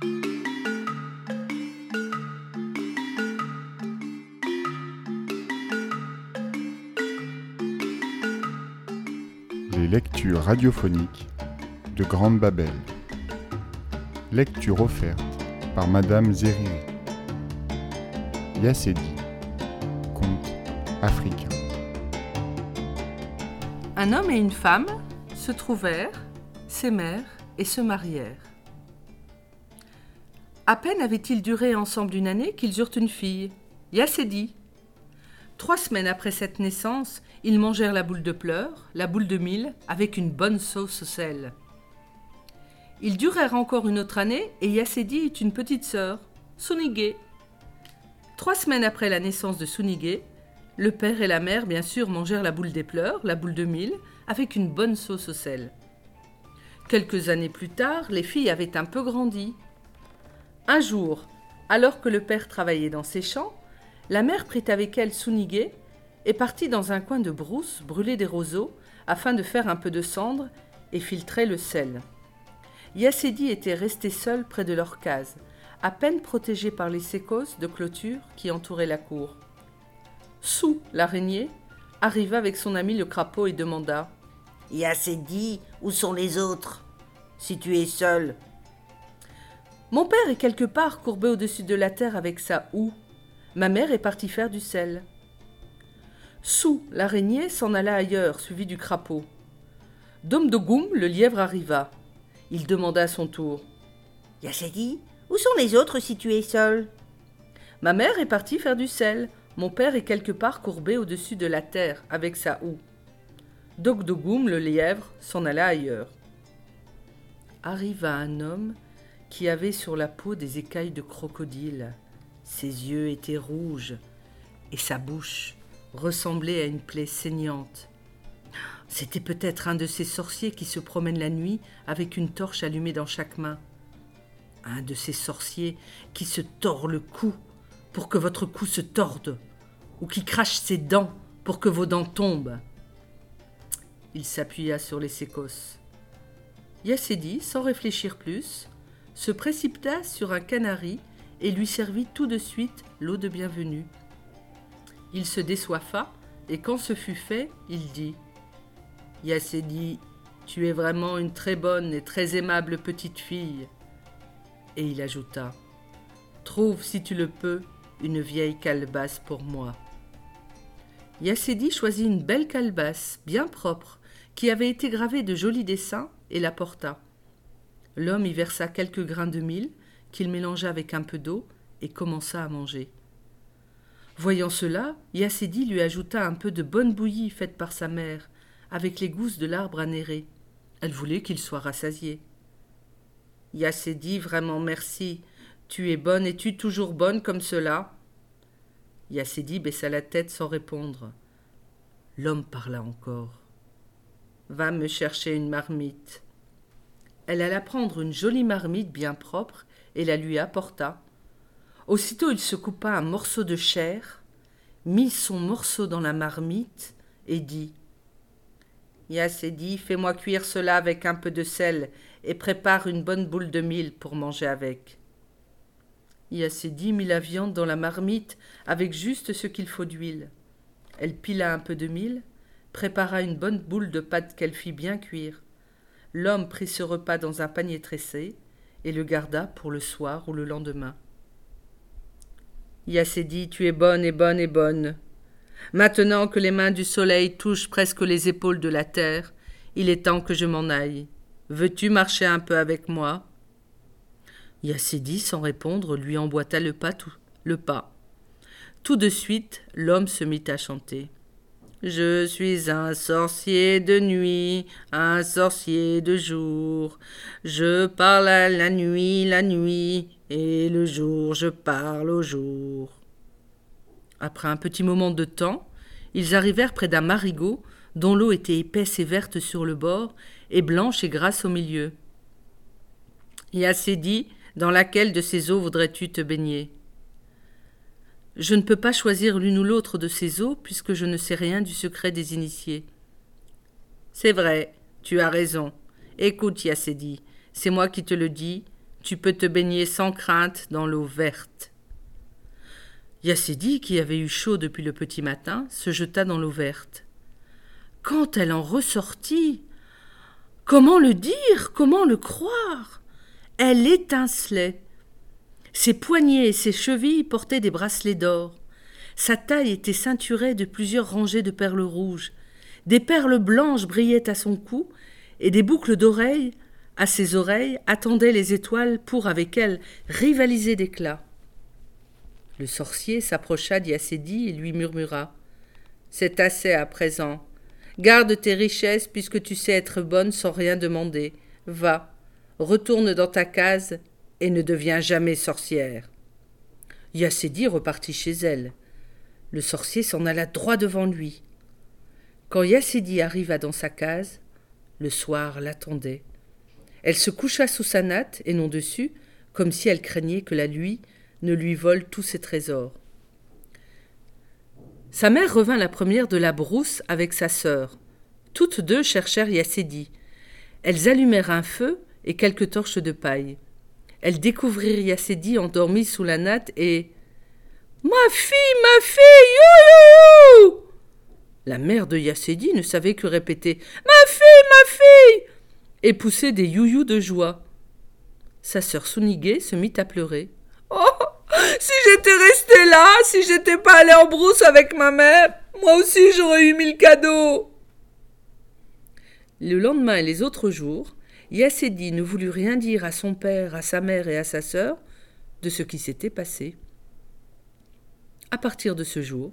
Les lectures radiophoniques de Grande Babel. Lecture offerte par Madame Zeriri. Yassedi. Conte africain. Un homme et une femme se trouvèrent, s'aimèrent et se marièrent. À peine avaient-ils duré ensemble une année qu'ils eurent une fille, Yassedi. Trois semaines après cette naissance, ils mangèrent la boule de pleurs, la boule de mille, avec une bonne sauce au sel. Ils durèrent encore une autre année et Yassedi eut une petite sœur, Sunige. Trois semaines après la naissance de Sunige, le père et la mère, bien sûr, mangèrent la boule des pleurs, la boule de mille, avec une bonne sauce au sel. Quelques années plus tard, les filles avaient un peu grandi. Un jour, alors que le père travaillait dans ses champs, la mère prit avec elle Sunige et partit dans un coin de brousse brûler des roseaux afin de faire un peu de cendre et filtrer le sel. Yassedi était resté seul près de leur case, à peine protégé par les sécos de clôture qui entouraient la cour. Sou, l'araignée, arriva avec son ami le crapaud et demanda Yassedi, où sont les autres? Si tu es seul. Mon père est quelque part courbé au-dessus de la terre avec sa houe. Ma mère est partie faire du sel. Sou, l'araignée, s'en alla ailleurs, suivi du crapaud. Dom de Goum, le lièvre, arriva. Il demanda à son tour. Yassedi, où sont les autres si tu es seul Ma mère est partie faire du sel. Mon père est quelque part courbé au-dessus de la terre, avec sa houe. Dogdogoum, le lièvre, s'en alla ailleurs. Arriva un homme qui avait sur la peau des écailles de crocodile. Ses yeux étaient rouges et sa bouche ressemblait à une plaie saignante. C'était peut-être un de ces sorciers qui se promènent la nuit avec une torche allumée dans chaque main. Un de ces sorciers qui se tord le cou pour que votre cou se torde, ou qui crache ses dents pour que vos dents tombent. Il s'appuya sur les sécos. Yassedi, sans réfléchir plus, se précipita sur un canari et lui servit tout de suite l'eau de bienvenue. Il se désoiffa, et quand ce fut fait, il dit Yassedi, tu es vraiment une très bonne et très aimable petite fille. Et il ajouta Trouve, si tu le peux, une vieille calebasse pour moi. Yassedi choisit une belle calebasse, bien propre, qui avait été gravée de jolis dessins, et la porta. L'homme y versa quelques grains de mil, qu'il mélangea avec un peu d'eau, et commença à manger. Voyant cela, Yassedi lui ajouta un peu de bonne bouillie faite par sa mère, avec les gousses de l'arbre anéré. Elle voulait qu'il soit rassasié. Yassedi, vraiment merci. Tu es bonne et tu toujours bonne comme cela? Yassedi baissa la tête sans répondre. L'homme parla encore. Va me chercher une marmite. Elle alla prendre une jolie marmite bien propre et la lui apporta. Aussitôt il se coupa un morceau de chair, mit son morceau dans la marmite et dit Yassedi, fais-moi cuire cela avec un peu de sel et prépare une bonne boule de mille pour manger avec. Yassedi mit la viande dans la marmite avec juste ce qu'il faut d'huile. Elle pila un peu de mille, prépara une bonne boule de pâte qu'elle fit bien cuire. L'homme prit ce repas dans un panier tressé et le garda pour le soir ou le lendemain. Yassedi, tu es bonne et bonne et bonne. Maintenant que les mains du soleil touchent presque les épaules de la terre, il est temps que je m'en aille. Veux-tu marcher un peu avec moi? Yassedi, sans répondre, lui emboîta le pas. Tout de suite, l'homme se mit à chanter. Je suis un sorcier de nuit, un sorcier de jour. Je parle à la nuit, la nuit, et le jour je parle au jour. Après un petit moment de temps, ils arrivèrent près d'un marigot dont l'eau était épaisse et verte sur le bord et blanche et grasse au milieu. dit dans laquelle de ces eaux voudrais-tu te baigner? Je ne peux pas choisir l'une ou l'autre de ces eaux puisque je ne sais rien du secret des initiés. C'est vrai, tu as raison. Écoute, Yassedi, c'est moi qui te le dis, tu peux te baigner sans crainte dans l'eau verte. Yassidi, qui avait eu chaud depuis le petit matin, se jeta dans l'eau verte. Quand elle en ressortit, comment le dire, comment le croire? Elle étincelait. Ses poignets et ses chevilles portaient des bracelets d'or. Sa taille était ceinturée de plusieurs rangées de perles rouges. Des perles blanches brillaient à son cou, et des boucles d'oreilles, à ses oreilles, attendaient les étoiles pour, avec elles, rivaliser d'éclat. Le sorcier s'approcha d'Yacédie et lui murmura C'est assez à présent. Garde tes richesses puisque tu sais être bonne sans rien demander. Va, retourne dans ta case et ne deviens jamais sorcière. Yacédie repartit chez elle. Le sorcier s'en alla droit devant lui. Quand Yacédie arriva dans sa case, le soir l'attendait. Elle se coucha sous sa natte et non dessus, comme si elle craignait que la nuit ne lui vole tous ses trésors. Sa mère revint la première de la brousse avec sa sœur. Toutes deux cherchèrent Yacédi. Elles allumèrent un feu et quelques torches de paille. Elles découvrirent Yacédi endormi sous la natte et. Ma fille, ma fille, you, La mère de Yacédi ne savait que répéter Ma fille, ma fille et pousser des youyous de joie. Sa sœur Sunigé se mit à pleurer. Oh Si j'étais restée là, si j'étais pas allée en brousse avec ma mère, moi aussi j'aurais eu mille cadeaux. Le lendemain et les autres jours, Yacédi ne voulut rien dire à son père, à sa mère et à sa sœur de ce qui s'était passé. À partir de ce jour,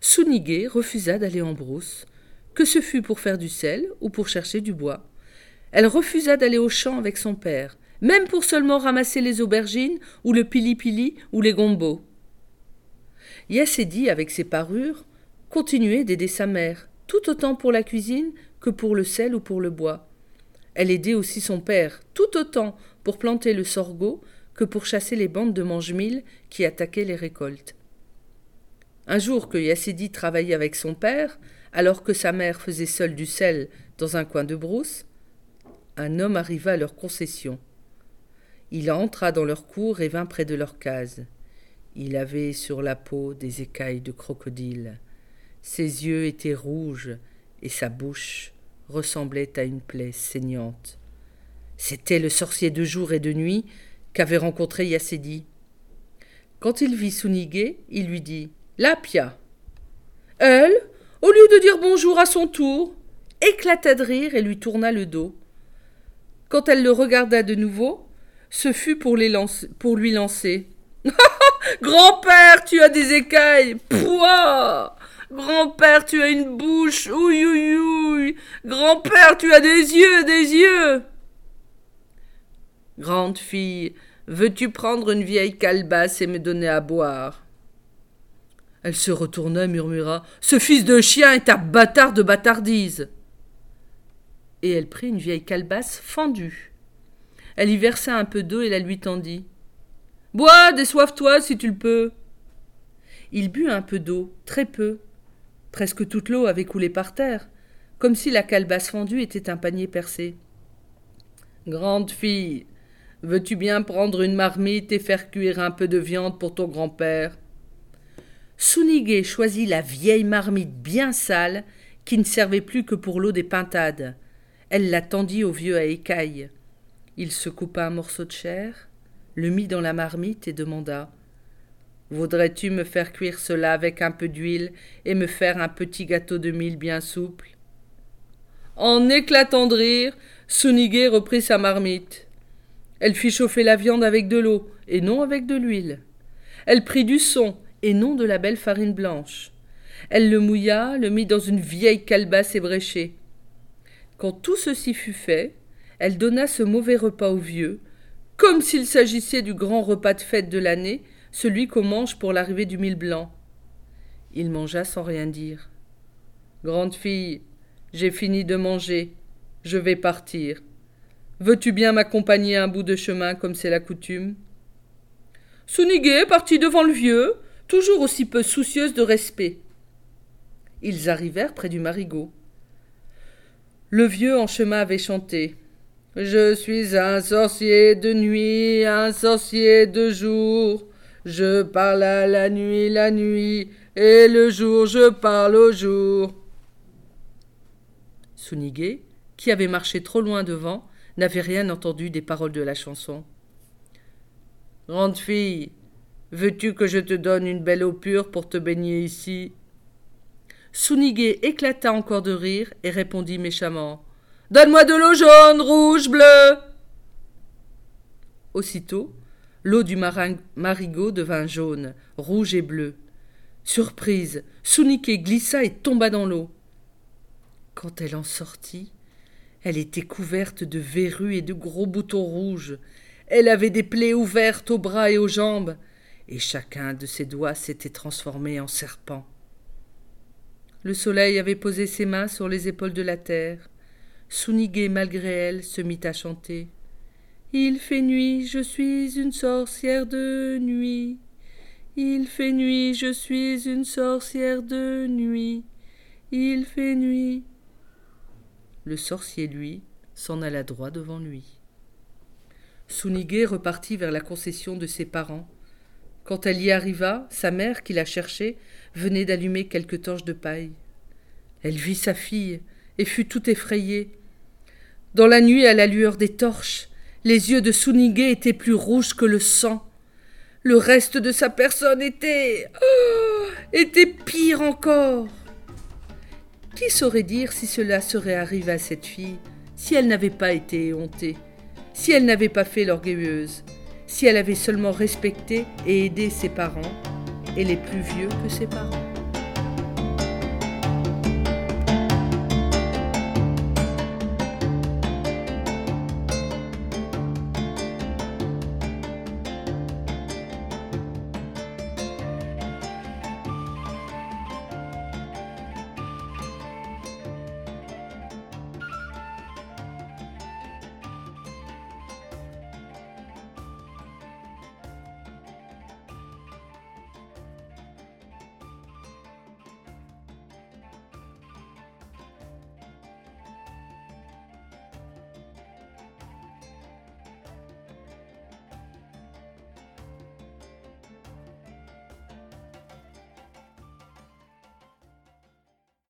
Sunigé refusa d'aller en brousse, que ce fût pour faire du sel ou pour chercher du bois. Elle refusa d'aller au champ avec son père, même pour seulement ramasser les aubergines ou le pili-pili ou les gombos. Yassedi, avec ses parures, continuait d'aider sa mère, tout autant pour la cuisine que pour le sel ou pour le bois. Elle aidait aussi son père, tout autant pour planter le sorgho que pour chasser les bandes de mange-mille qui attaquaient les récoltes. Un jour que Yassedi travaillait avec son père, alors que sa mère faisait seule du sel dans un coin de brousse, un homme arriva à leur concession. Il entra dans leur cour et vint près de leur case. Il avait sur la peau des écailles de crocodile. Ses yeux étaient rouges et sa bouche ressemblait à une plaie saignante. C'était le sorcier de jour et de nuit qu'avait rencontré Yacédi. Quand il vit Sunigé, il lui dit Lapia. Elle, au lieu de dire bonjour à son tour, éclata de rire et lui tourna le dos. Quand elle le regarda de nouveau, ce fut pour, pour lui lancer. Grand-père, tu as des écailles. Pouah Grand-père, tu as une bouche. Ouï, ouï, ouï. Grand-père, tu as des yeux, des yeux. Grande fille, veux-tu prendre une vieille calebasse et me donner à boire? Elle se retourna et murmura Ce fils de chien est un bâtard de bâtardise. Et elle prit une vieille calebasse fendue. Elle y versa un peu d'eau et la lui tendit. Bois, déçoive-toi si tu le peux. Il but un peu d'eau, très peu. Presque toute l'eau avait coulé par terre, comme si la calebasse fendue était un panier percé. Grande fille, veux-tu bien prendre une marmite et faire cuire un peu de viande pour ton grand-père? Sunigé choisit la vieille marmite bien sale qui ne servait plus que pour l'eau des pintades. Elle la tendit au vieux à écailles. Il se coupa un morceau de chair, le mit dans la marmite et demanda Voudrais-tu me faire cuire cela avec un peu d'huile et me faire un petit gâteau de mil bien souple? En éclatant de rire, Sunigé reprit sa marmite. Elle fit chauffer la viande avec de l'eau et non avec de l'huile. Elle prit du son et non de la belle farine blanche. Elle le mouilla, le mit dans une vieille calebasse ébréchée. Quand tout ceci fut fait, elle donna ce mauvais repas au vieux, comme s'il s'agissait du grand repas de fête de l'année, celui qu'on mange pour l'arrivée du mille blanc. Il mangea sans rien dire. Grande fille, j'ai fini de manger. Je vais partir. Veux-tu bien m'accompagner un bout de chemin comme c'est la coutume? Sunigé partit devant le vieux, toujours aussi peu soucieuse de respect. Ils arrivèrent près du marigot. Le vieux en chemin avait chanté. Je suis un sorcier de nuit, un sorcier de jour. Je parle à la nuit, la nuit, et le jour je parle au jour. Sunige, qui avait marché trop loin devant, n'avait rien entendu des paroles de la chanson. Grande fille, veux-tu que je te donne une belle eau pure pour te baigner ici? Sunige éclata encore de rire et répondit méchamment. Donne-moi de l'eau jaune, rouge, bleue. Aussitôt, l'eau du marigot devint jaune, rouge et bleue. Surprise, Sunike glissa et tomba dans l'eau. Quand elle en sortit, elle était couverte de verrues et de gros boutons rouges. Elle avait des plaies ouvertes aux bras et aux jambes, et chacun de ses doigts s'était transformé en serpent. Le soleil avait posé ses mains sur les épaules de la terre. Sunige, malgré elle, se mit à chanter. Il fait nuit, je suis une sorcière de nuit. Il fait nuit, je suis une sorcière de nuit. Il fait nuit. Le sorcier, lui, s'en alla droit devant lui. Sunige repartit vers la concession de ses parents. Quand elle y arriva, sa mère, qui la cherchait, venait d'allumer quelques torches de paille. Elle vit sa fille et fut tout effrayée. Dans la nuit, à la lueur des torches, les yeux de Sunige étaient plus rouges que le sang. Le reste de sa personne était. Oh, était pire encore. Qui saurait dire si cela serait arrivé à cette fille, si elle n'avait pas été éhontée, si elle n'avait pas fait l'orgueilleuse, si elle avait seulement respecté et aidé ses parents, et les plus vieux que ses parents